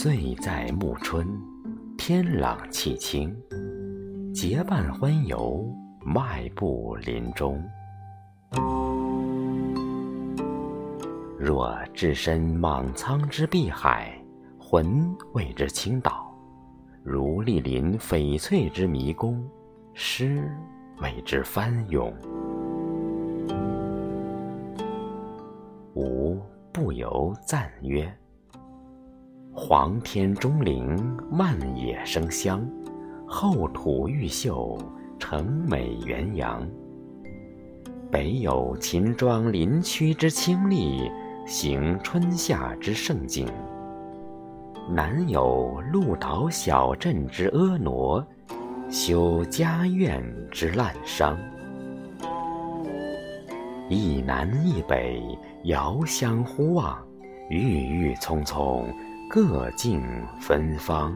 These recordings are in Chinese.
醉在暮春天朗气清，结伴欢游，迈步林中。若置身莽苍之碧海，魂为之倾倒；如莅临翡翠之迷宫，诗为之翻涌。吾不由赞曰：“黄天中灵，漫野生香；厚土玉秀，成美元阳。北有秦庄林区之清丽。”行春夏之盛景，南有鹿岛小镇之婀娜，修家苑之滥觞。一南一北，遥相呼望，郁郁葱葱，各尽芬芳。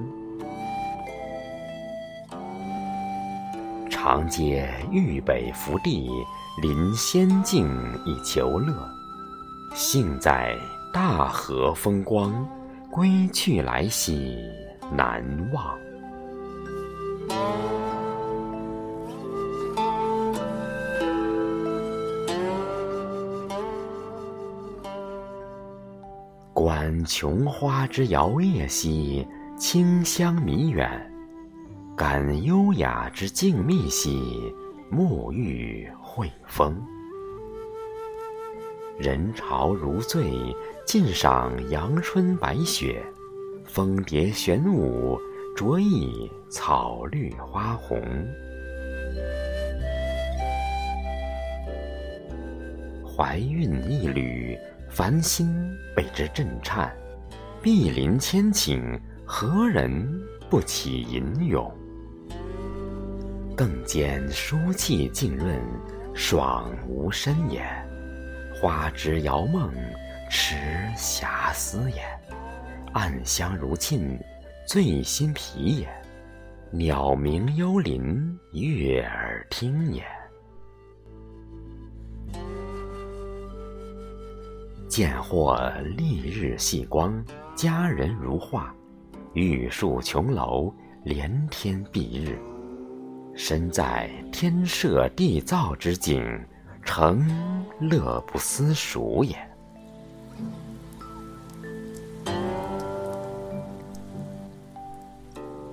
长街豫北福地，临仙境以求乐。幸在大河风光，归去来兮难忘。琼花之摇曳兮，清香弥远；感优雅之静谧兮，沐浴惠风。人潮如醉，尽赏阳春白雪；蜂蝶旋舞，着意草绿花红。怀孕一缕，凡心为之震颤；碧林千顷，何人不起吟咏？更兼书气浸润，爽无深也。花枝摇梦，持遐思也；暗香如沁，醉心脾也；鸟鸣幽林，悦耳听也。见或丽日细光，佳人如画；玉树琼楼，连天蔽日。身在天设地造之境。诚乐不思蜀也。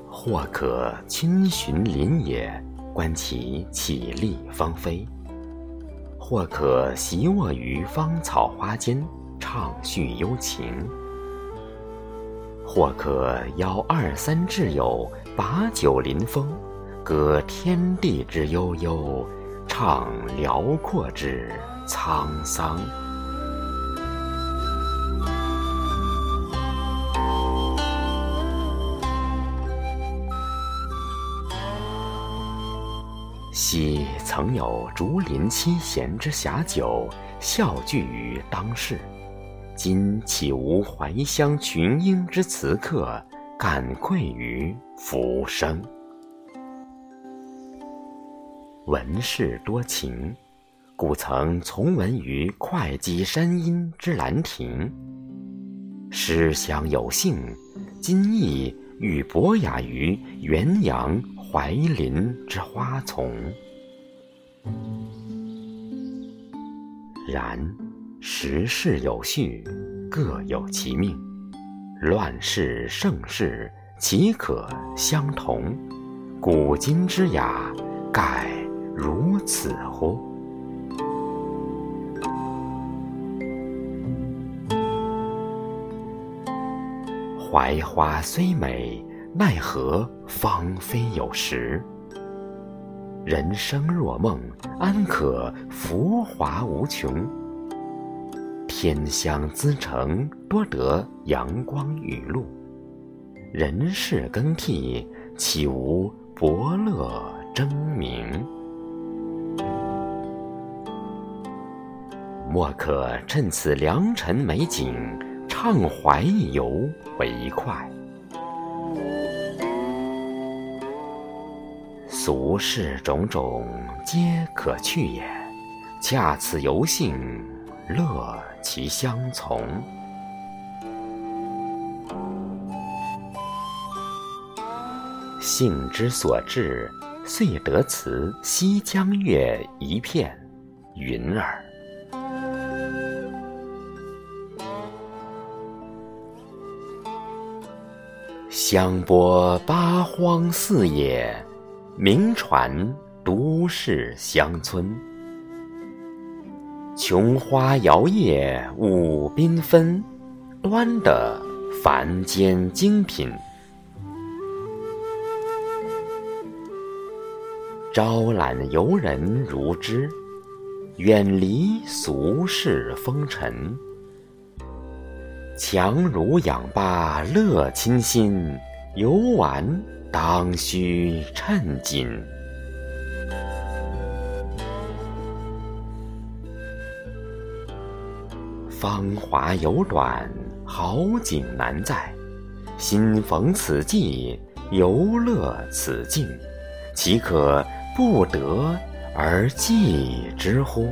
或可亲寻林野，观其绮丽芳菲；或可席卧于芳草花间，畅叙幽情；或可邀二三挚友，把酒临风，歌天地之悠悠。唱辽阔之沧桑，昔曾有竹林七贤之遐酒，笑聚于当世；今岂无怀乡群英之词客，感愧于浮生。闻事多情，故曾从闻于会稽山阴之兰亭。诗香有幸，今亦欲博雅于元阳槐林之花丛。然时势有序，各有其命；乱世盛世，岂可相同？古今之雅，盖。如此乎？槐花虽美，奈何芳菲有时？人生若梦，安可浮华无穷？天香滋成，多得阳光雨露；人事更替，岂无伯乐争鸣？莫可趁此良辰美景，畅怀一游为快。俗世种种皆可去也，恰此游兴，乐其相从。兴之所至，遂得此西江月一片云儿。香播八荒四野，名传都市乡村。琼花摇曳舞缤纷，端的凡间精品。招揽游人如织，远离俗世风尘。强如氧吧乐清心，游玩当须趁紧。芳华有短，好景难在。新逢此际，游乐此境，岂可不得而记之乎？